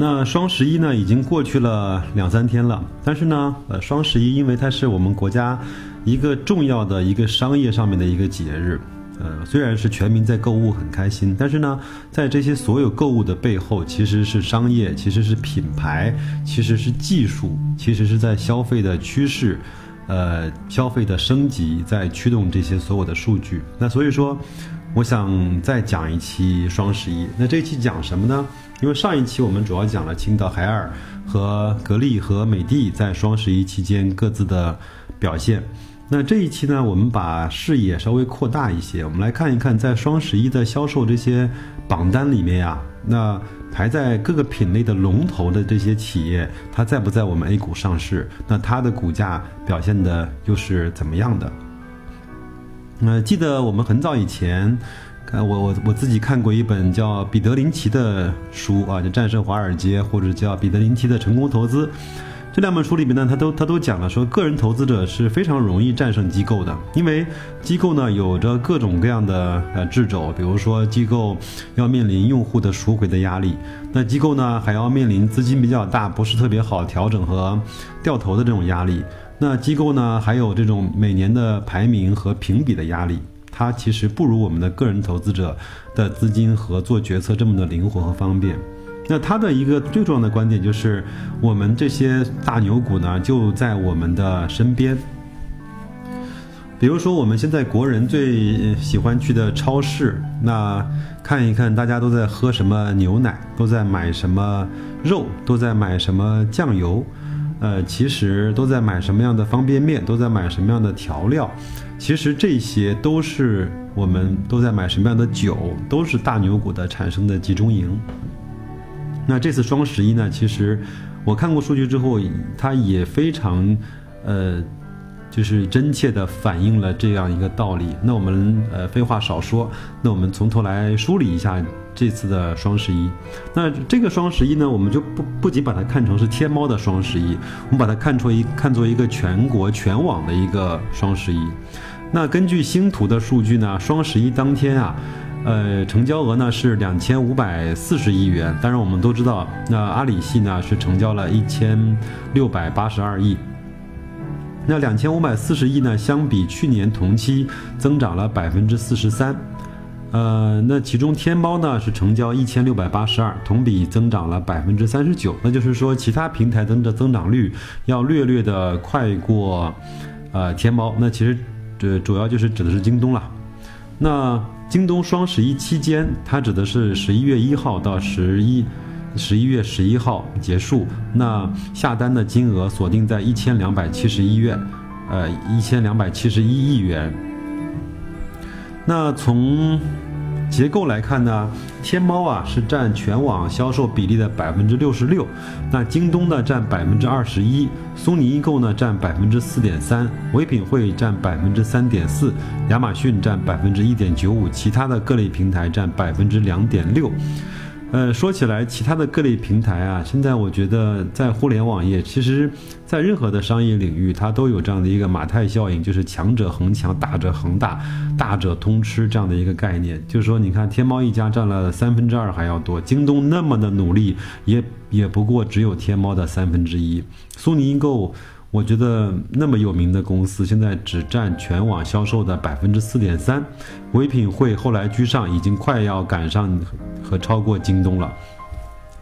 那双十一呢，已经过去了两三天了，但是呢，呃，双十一因为它是我们国家一个重要的一个商业上面的一个节日，呃，虽然是全民在购物很开心，但是呢，在这些所有购物的背后，其实是商业，其实是品牌，其实是技术，其实是在消费的趋势，呃，消费的升级在驱动这些所有的数据。那所以说。我想再讲一期双十一。那这一期讲什么呢？因为上一期我们主要讲了青岛海尔和格力和美的在双十一期间各自的表现。那这一期呢，我们把视野稍微扩大一些，我们来看一看在双十一的销售这些榜单里面呀，那排在各个品类的龙头的这些企业，它在不在我们 A 股上市？那它的股价表现的又是怎么样的？那，记得我们很早以前，看我我我自己看过一本叫彼得林奇的书啊，就战胜华尔街，或者叫彼得林奇的成功投资。这两本书里面呢，他都他都讲了说，个人投资者是非常容易战胜机构的，因为机构呢有着各种各样的呃掣肘，比如说机构要面临用户的赎回的压力，那机构呢还要面临资金比较大，不是特别好调整和掉头的这种压力。那机构呢，还有这种每年的排名和评比的压力，它其实不如我们的个人投资者的资金和做决策这么的灵活和方便。那它的一个最重要的观点就是，我们这些大牛股呢就在我们的身边。比如说，我们现在国人最喜欢去的超市，那看一看大家都在喝什么牛奶，都在买什么肉，都在买什么酱油。呃，其实都在买什么样的方便面，都在买什么样的调料，其实这些都是我们都在买什么样的酒，都是大牛股的产生的集中营。那这次双十一呢，其实我看过数据之后，它也非常，呃。就是真切地反映了这样一个道理。那我们呃废话少说，那我们从头来梳理一下这次的双十一。那这个双十一呢，我们就不不仅把它看成是天猫的双十一，我们把它看作一看作一个全国全网的一个双十一。那根据星图的数据呢，双十一当天啊，呃成交额呢是两千五百四十亿元。当然我们都知道，那阿里系呢是成交了一千六百八十二亿。那两千五百四十亿呢？相比去年同期增长了百分之四十三，呃，那其中天猫呢是成交一千六百八十二，同比增长了百分之三十九。那就是说，其他平台的增长率要略略的快过，呃，天猫。那其实这主要就是指的是京东了。那京东双十一期间，它指的是十一月一号到十一。十一月十一号结束，那下单的金额锁定在一千两百七十一元，呃，一千两百七十一亿元。那从结构来看呢，天猫啊是占全网销售比例的百分之六十六，那京东呢占百分之二十一，苏宁易购呢占百分之四点三，唯品会占百分之三点四，亚马逊占百分之一点九五，其他的各类平台占百分之两点六。呃，说起来，其他的各类平台啊，现在我觉得在互联网业，其实，在任何的商业领域，它都有这样的一个马太效应，就是强者恒强，大者恒大，大者通吃这样的一个概念。就是说，你看天猫一家占了三分之二还要多，京东那么的努力，也也不过只有天猫的三分之一，苏宁易购。我觉得那么有名的公司，现在只占全网销售的百分之四点三，唯品会后来居上，已经快要赶上和超过京东了。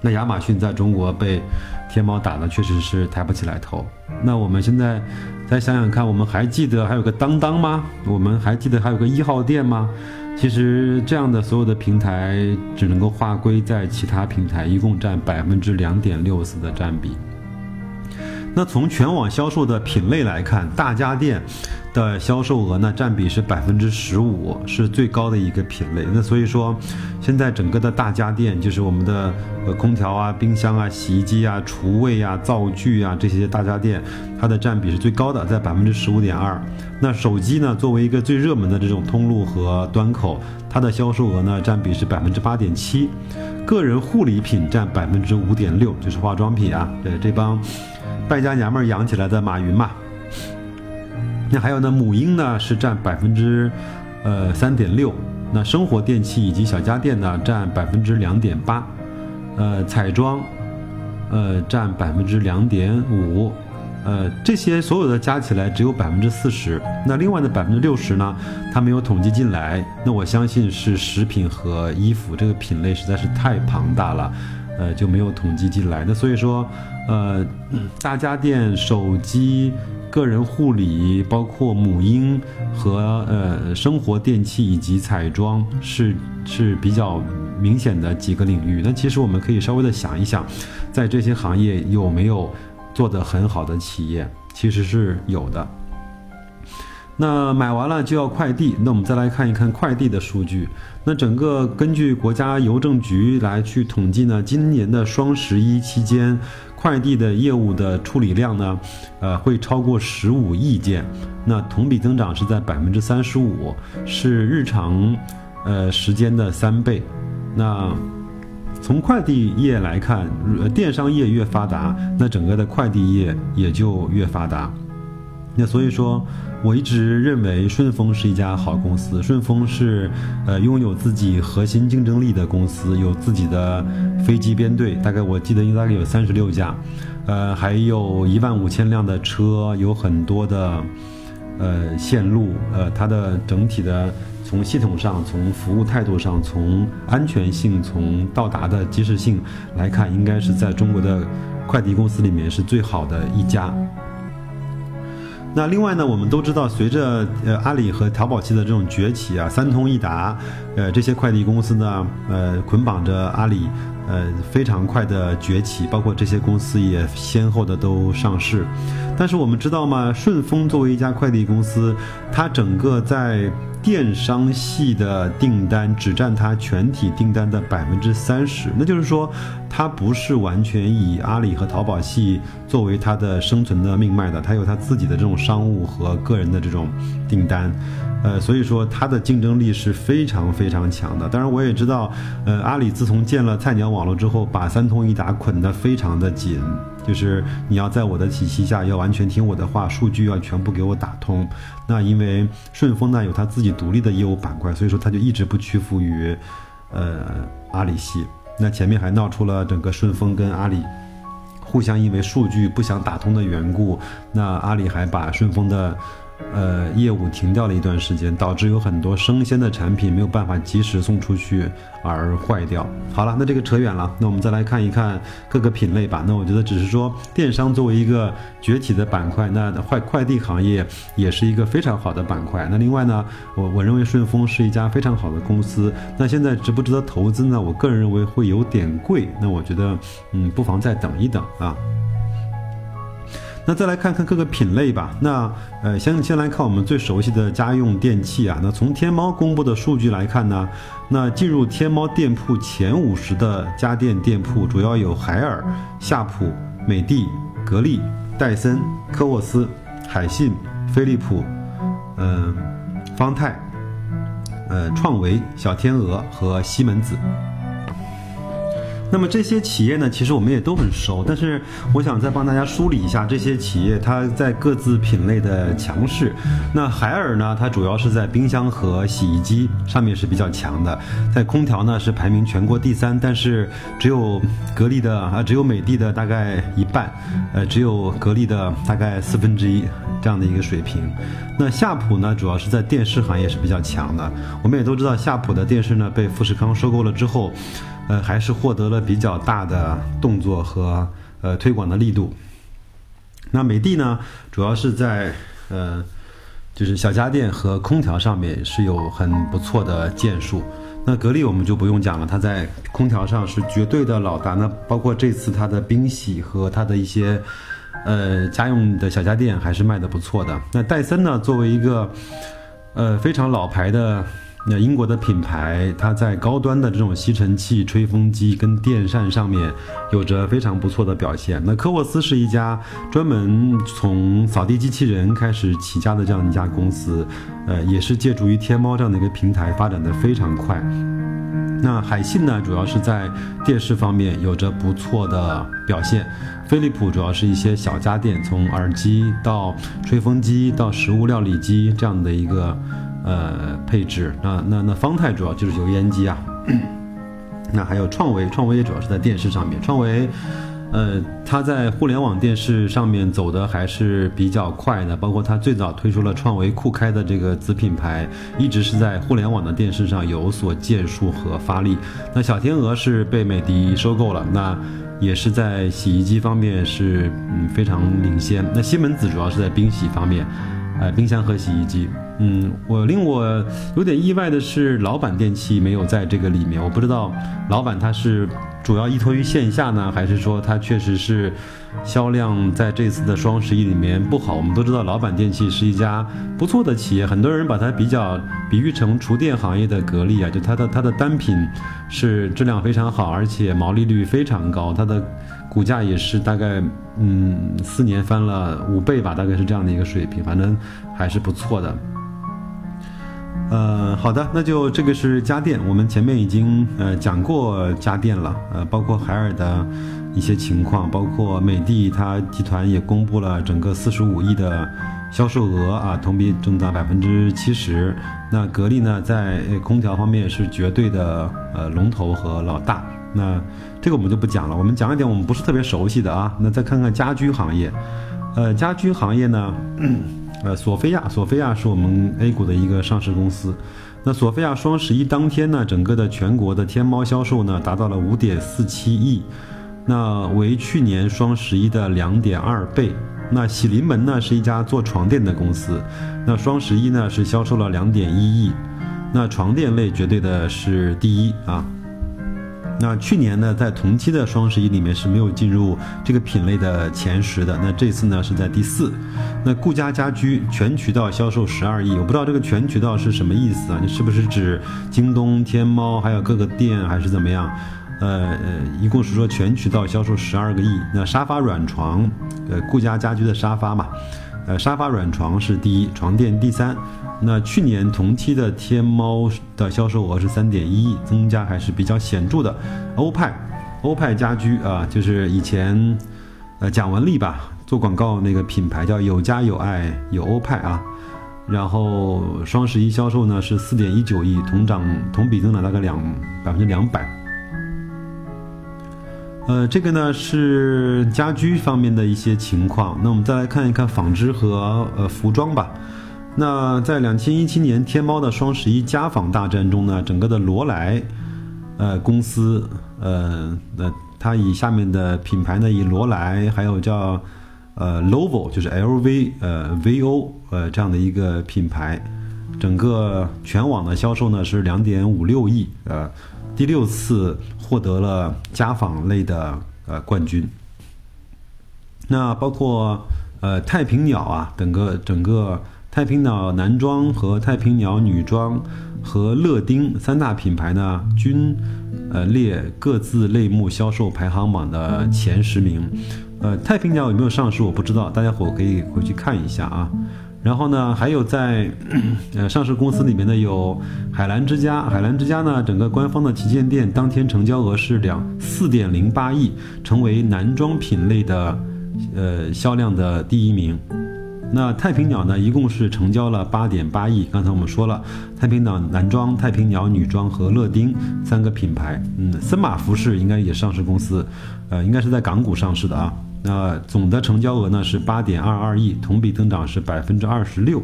那亚马逊在中国被天猫打的确实是抬不起来头。那我们现在再想想看，我们还记得还有个当当吗？我们还记得还有个一号店吗？其实这样的所有的平台只能够划归在其他平台，一共占百分之两点六四的占比。那从全网销售的品类来看，大家电的销售额呢占比是百分之十五，是最高的一个品类。那所以说，现在整个的大家电，就是我们的呃空调啊、冰箱啊、洗衣机啊、厨卫啊、灶具啊这些大家电，它的占比是最高的，在百分之十五点二。那手机呢，作为一个最热门的这种通路和端口，它的销售额呢占比是百分之八点七。个人护理品占百分之五点六，就是化妆品啊，对这帮。败家娘们儿养起来的马云嘛，那还有呢，母婴呢是占百分之呃三点六，那生活电器以及小家电呢占百分之两点八，呃彩妆呃占百分之两点五，呃这些所有的加起来只有百分之四十，那另外的百分之六十呢，它没有统计进来，那我相信是食品和衣服这个品类实在是太庞大了。呃，就没有统计进来。那所以说，呃，大家电、手机、个人护理，包括母婴和呃生活电器以及彩妆，是是比较明显的几个领域。那其实我们可以稍微的想一想，在这些行业有没有做得很好的企业？其实是有的。那买完了就要快递，那我们再来看一看快递的数据。那整个根据国家邮政局来去统计呢，今年的双十一期间，快递的业务的处理量呢，呃，会超过十五亿件，那同比增长是在百分之三十五，是日常，呃时间的三倍。那从快递业来看，电商业越发达，那整个的快递业也就越发达。那所以说。我一直认为顺丰是一家好公司。顺丰是，呃，拥有自己核心竞争力的公司，有自己的飞机编队，大概我记得应该有三十六架，呃，还有一万五千辆的车，有很多的，呃，线路，呃，它的整体的从系统上、从服务态度上、从安全性、从到达的及时性来看，应该是在中国的快递公司里面是最好的一家。那另外呢，我们都知道，随着呃阿里和淘宝系的这种崛起啊，三通一达，呃这些快递公司呢，呃捆绑着阿里，呃非常快的崛起，包括这些公司也先后的都上市。但是我们知道吗？顺丰作为一家快递公司，它整个在电商系的订单只占它全体订单的百分之三十，那就是说，它不是完全以阿里和淘宝系作为它的生存的命脉的，它有它自己的这种商务和个人的这种订单。呃，所以说它的竞争力是非常非常强的。当然，我也知道，呃，阿里自从建了菜鸟网络之后，把三通一达捆得非常的紧，就是你要在我的体系下要完全听我的话，数据要全部给我打通。那因为顺丰呢有它自己独立的业务板块，所以说它就一直不屈服于，呃，阿里系。那前面还闹出了整个顺丰跟阿里互相因为数据不想打通的缘故，那阿里还把顺丰的。呃，业务停掉了一段时间，导致有很多生鲜的产品没有办法及时送出去而坏掉。好了，那这个扯远了，那我们再来看一看各个品类吧。那我觉得只是说，电商作为一个崛起的板块，那快快递行业也是一个非常好的板块。那另外呢，我我认为顺丰是一家非常好的公司。那现在值不值得投资呢？我个人认为会有点贵。那我觉得，嗯，不妨再等一等啊。那再来看看各个品类吧。那呃，先先来看我们最熟悉的家用电器啊。那从天猫公布的数据来看呢，那进入天猫店铺前五十的家电店铺，主要有海尔、夏普、美的、格力、戴森、科沃斯、海信、飞利浦、嗯、方太、呃、创维、小天鹅和西门子。那么这些企业呢，其实我们也都很熟，但是我想再帮大家梳理一下这些企业它在各自品类的强势。那海尔呢，它主要是在冰箱和洗衣机上面是比较强的，在空调呢是排名全国第三，但是只有格力的啊，只有美的的大概一半，呃，只有格力的大概四分之一这样的一个水平。那夏普呢，主要是在电视行业是比较强的。我们也都知道，夏普的电视呢被富士康收购了之后。呃，还是获得了比较大的动作和呃推广的力度。那美的呢，主要是在呃，就是小家电和空调上面是有很不错的建树。那格力我们就不用讲了，它在空调上是绝对的老大。那包括这次它的冰洗和它的一些呃，家用的小家电还是卖的不错的。那戴森呢，作为一个呃非常老牌的。那英国的品牌，它在高端的这种吸尘器、吹风机跟电扇上面有着非常不错的表现。那科沃斯是一家专门从扫地机器人开始起家的这样一家公司，呃，也是借助于天猫这样的一个平台发展的非常快。那海信呢，主要是在电视方面有着不错的表现。飞利浦主要是一些小家电，从耳机到吹风机到食物料理机这样的一个。呃，配置那那那方太主要就是油烟机啊，那还有创维，创维也主要是在电视上面。创维，呃，它在互联网电视上面走的还是比较快的，包括它最早推出了创维酷开的这个子品牌，一直是在互联网的电视上有所建树和发力。那小天鹅是被美的收购了，那也是在洗衣机方面是嗯非常领先。那西门子主要是在冰洗方面，呃，冰箱和洗衣机。嗯，我令我有点意外的是，老板电器没有在这个里面。我不知道老板他是主要依托于线下呢，还是说他确实是销量在这次的双十一里面不好。我们都知道老板电器是一家不错的企业，很多人把它比较比喻成厨电行业的格力啊，就它的它的单品是质量非常好，而且毛利率非常高，它的股价也是大概嗯四年翻了五倍吧，大概是这样的一个水平，反正还是不错的。呃，好的，那就这个是家电，我们前面已经呃讲过家电了，呃，包括海尔的一些情况，包括美的它集团也公布了整个四十五亿的销售额啊，同比增长百分之七十。那格力呢，在空调方面是绝对的呃龙头和老大。那这个我们就不讲了，我们讲一点我们不是特别熟悉的啊。那再看看家居行业，呃，家居行业呢。呃，索菲亚，索菲亚是我们 A 股的一个上市公司。那索菲亚双十一当天呢，整个的全国的天猫销售呢达到了五点四七亿，那为去年双十一的两点二倍。那喜临门呢是一家做床垫的公司，那双十一呢是销售了两点一亿，那床垫类绝对的是第一啊。那去年呢，在同期的双十一里面是没有进入这个品类的前十的。那这次呢是在第四。那顾家家居全渠道销售十二亿，我不知道这个全渠道是什么意思啊？你是不是指京东、天猫还有各个店，还是怎么样？呃呃，一共是说全渠道销售十二个亿。那沙发软床，呃，顾家家居的沙发嘛，呃，沙发软床是第一，床垫第三。那去年同期的天猫的销售额是三点一亿，增加还是比较显著的。欧派，欧派家居啊，就是以前，呃，蒋雯丽吧做广告那个品牌叫有家有爱有欧派啊。然后双十一销售呢是四点一九亿，同涨同比增长大概两百分之两百。呃，这个呢是家居方面的一些情况。那我们再来看一看纺织和呃服装吧。那在两千一七年天猫的双十一家纺大战中呢，整个的罗莱，呃公司，呃，那它以下面的品牌呢，以罗莱还有叫，呃 Lovo 就是 L V 呃 V O 呃这样的一个品牌，整个全网的销售呢是两点五六亿，呃，第六次获得了家纺类的呃冠军。那包括呃太平鸟啊，整个整个。太平鸟男装和太平鸟女装和乐丁三大品牌呢，均呃列各自类目销售排行榜的前十名。呃，太平鸟有没有上市我不知道，大家伙可以回去看一下啊。然后呢，还有在 呃上市公司里面呢有海澜之家，海澜之家呢整个官方的旗舰店当天成交额是两四点零八亿，成为男装品类的呃销量的第一名。那太平鸟呢，一共是成交了八点八亿。刚才我们说了，太平鸟男装、太平鸟女装和乐丁三个品牌。嗯，森马服饰应该也上市公司，呃，应该是在港股上市的啊。那总的成交额呢是八点二二亿，同比增长是百分之二十六。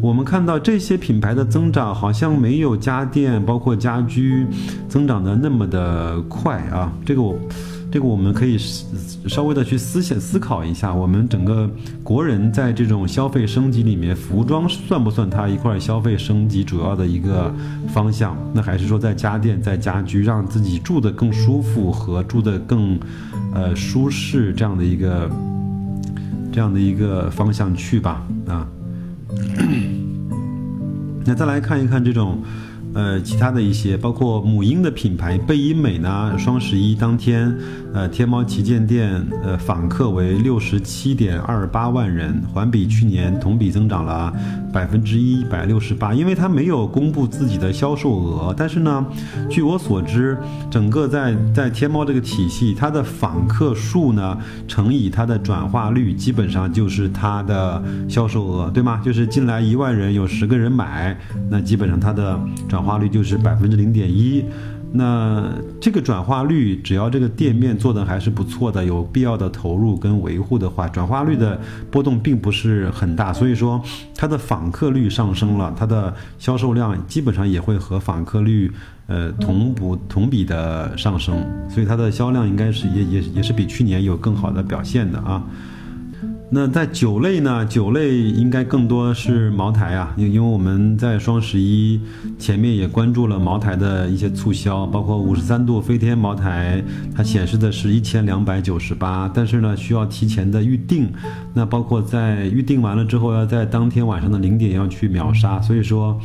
我们看到这些品牌的增长好像没有家电包括家居增长的那么的快啊。这个我。这个我们可以稍微的去思想思考一下，我们整个国人在这种消费升级里面，服装算不算它一块消费升级主要的一个方向？那还是说在家电、在家居，让自己住的更舒服和住的更，呃舒适这样的一个 这样的一个方向去吧，啊。那再来看一看这种。呃，其他的一些包括母婴的品牌贝因美呢，双十一当天，呃，天猫旗舰店呃访客为六十七点二八万人，环比去年同比增长了百分之一百六十八。因为它没有公布自己的销售额，但是呢，据我所知，整个在在天猫这个体系，它的访客数呢乘以它的转化率，基本上就是它的销售额，对吗？就是进来一万人，有十个人买，那基本上它的转。化率就是百分之零点一，那这个转化率，只要这个店面做的还是不错的，有必要的投入跟维护的话，转化率的波动并不是很大，所以说它的访客率上升了，它的销售量基本上也会和访客率呃同步同比的上升，所以它的销量应该是也也也是比去年有更好的表现的啊。那在酒类呢？酒类应该更多是茅台啊，因因为我们在双十一前面也关注了茅台的一些促销，包括五十三度飞天茅台，它显示的是一千两百九十八，但是呢需要提前的预定，那包括在预定完了之后，要在当天晚上的零点要去秒杀，所以说，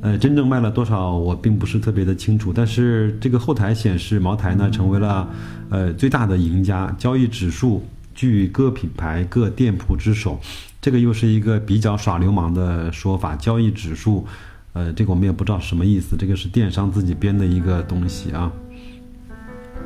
呃，真正卖了多少我并不是特别的清楚，但是这个后台显示茅台呢成为了呃最大的赢家，交易指数。据各品牌各店铺之手，这个又是一个比较耍流氓的说法。交易指数，呃，这个我们也不知道什么意思。这个是电商自己编的一个东西啊。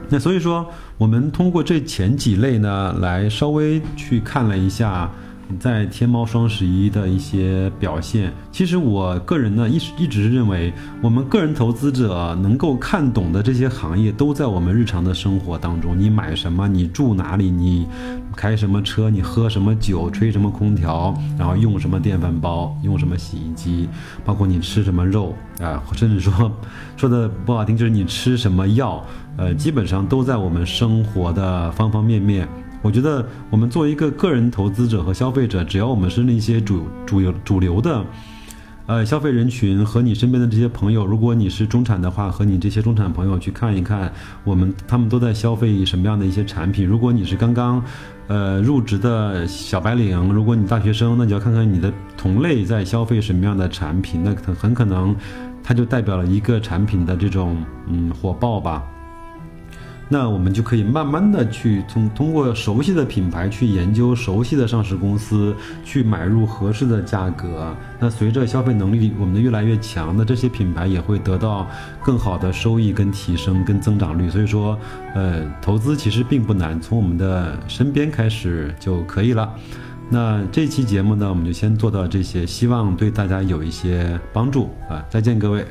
那所以说，我们通过这前几类呢，来稍微去看了一下。在天猫双十一的一些表现，其实我个人呢一一直认为，我们个人投资者能够看懂的这些行业，都在我们日常的生活当中。你买什么？你住哪里？你开什么车？你喝什么酒？吹什么空调？然后用什么电饭煲？用什么洗衣机？包括你吃什么肉啊？甚至说说的不好听，就是你吃什么药？呃，基本上都在我们生活的方方面面。我觉得我们作为一个个人投资者和消费者，只要我们是那些主主流主流的，呃，消费人群和你身边的这些朋友，如果你是中产的话，和你这些中产朋友去看一看，我们他们都在消费什么样的一些产品。如果你是刚刚，呃，入职的小白领，如果你大学生，那你要看看你的同类在消费什么样的产品，那很很可能，它就代表了一个产品的这种嗯火爆吧。那我们就可以慢慢的去通通过熟悉的品牌去研究熟悉的上市公司，去买入合适的价格。那随着消费能力我们的越来越强，那这些品牌也会得到更好的收益跟提升跟增长率。所以说，呃，投资其实并不难，从我们的身边开始就可以了。那这期节目呢，我们就先做到这些，希望对大家有一些帮助啊！再见，各位。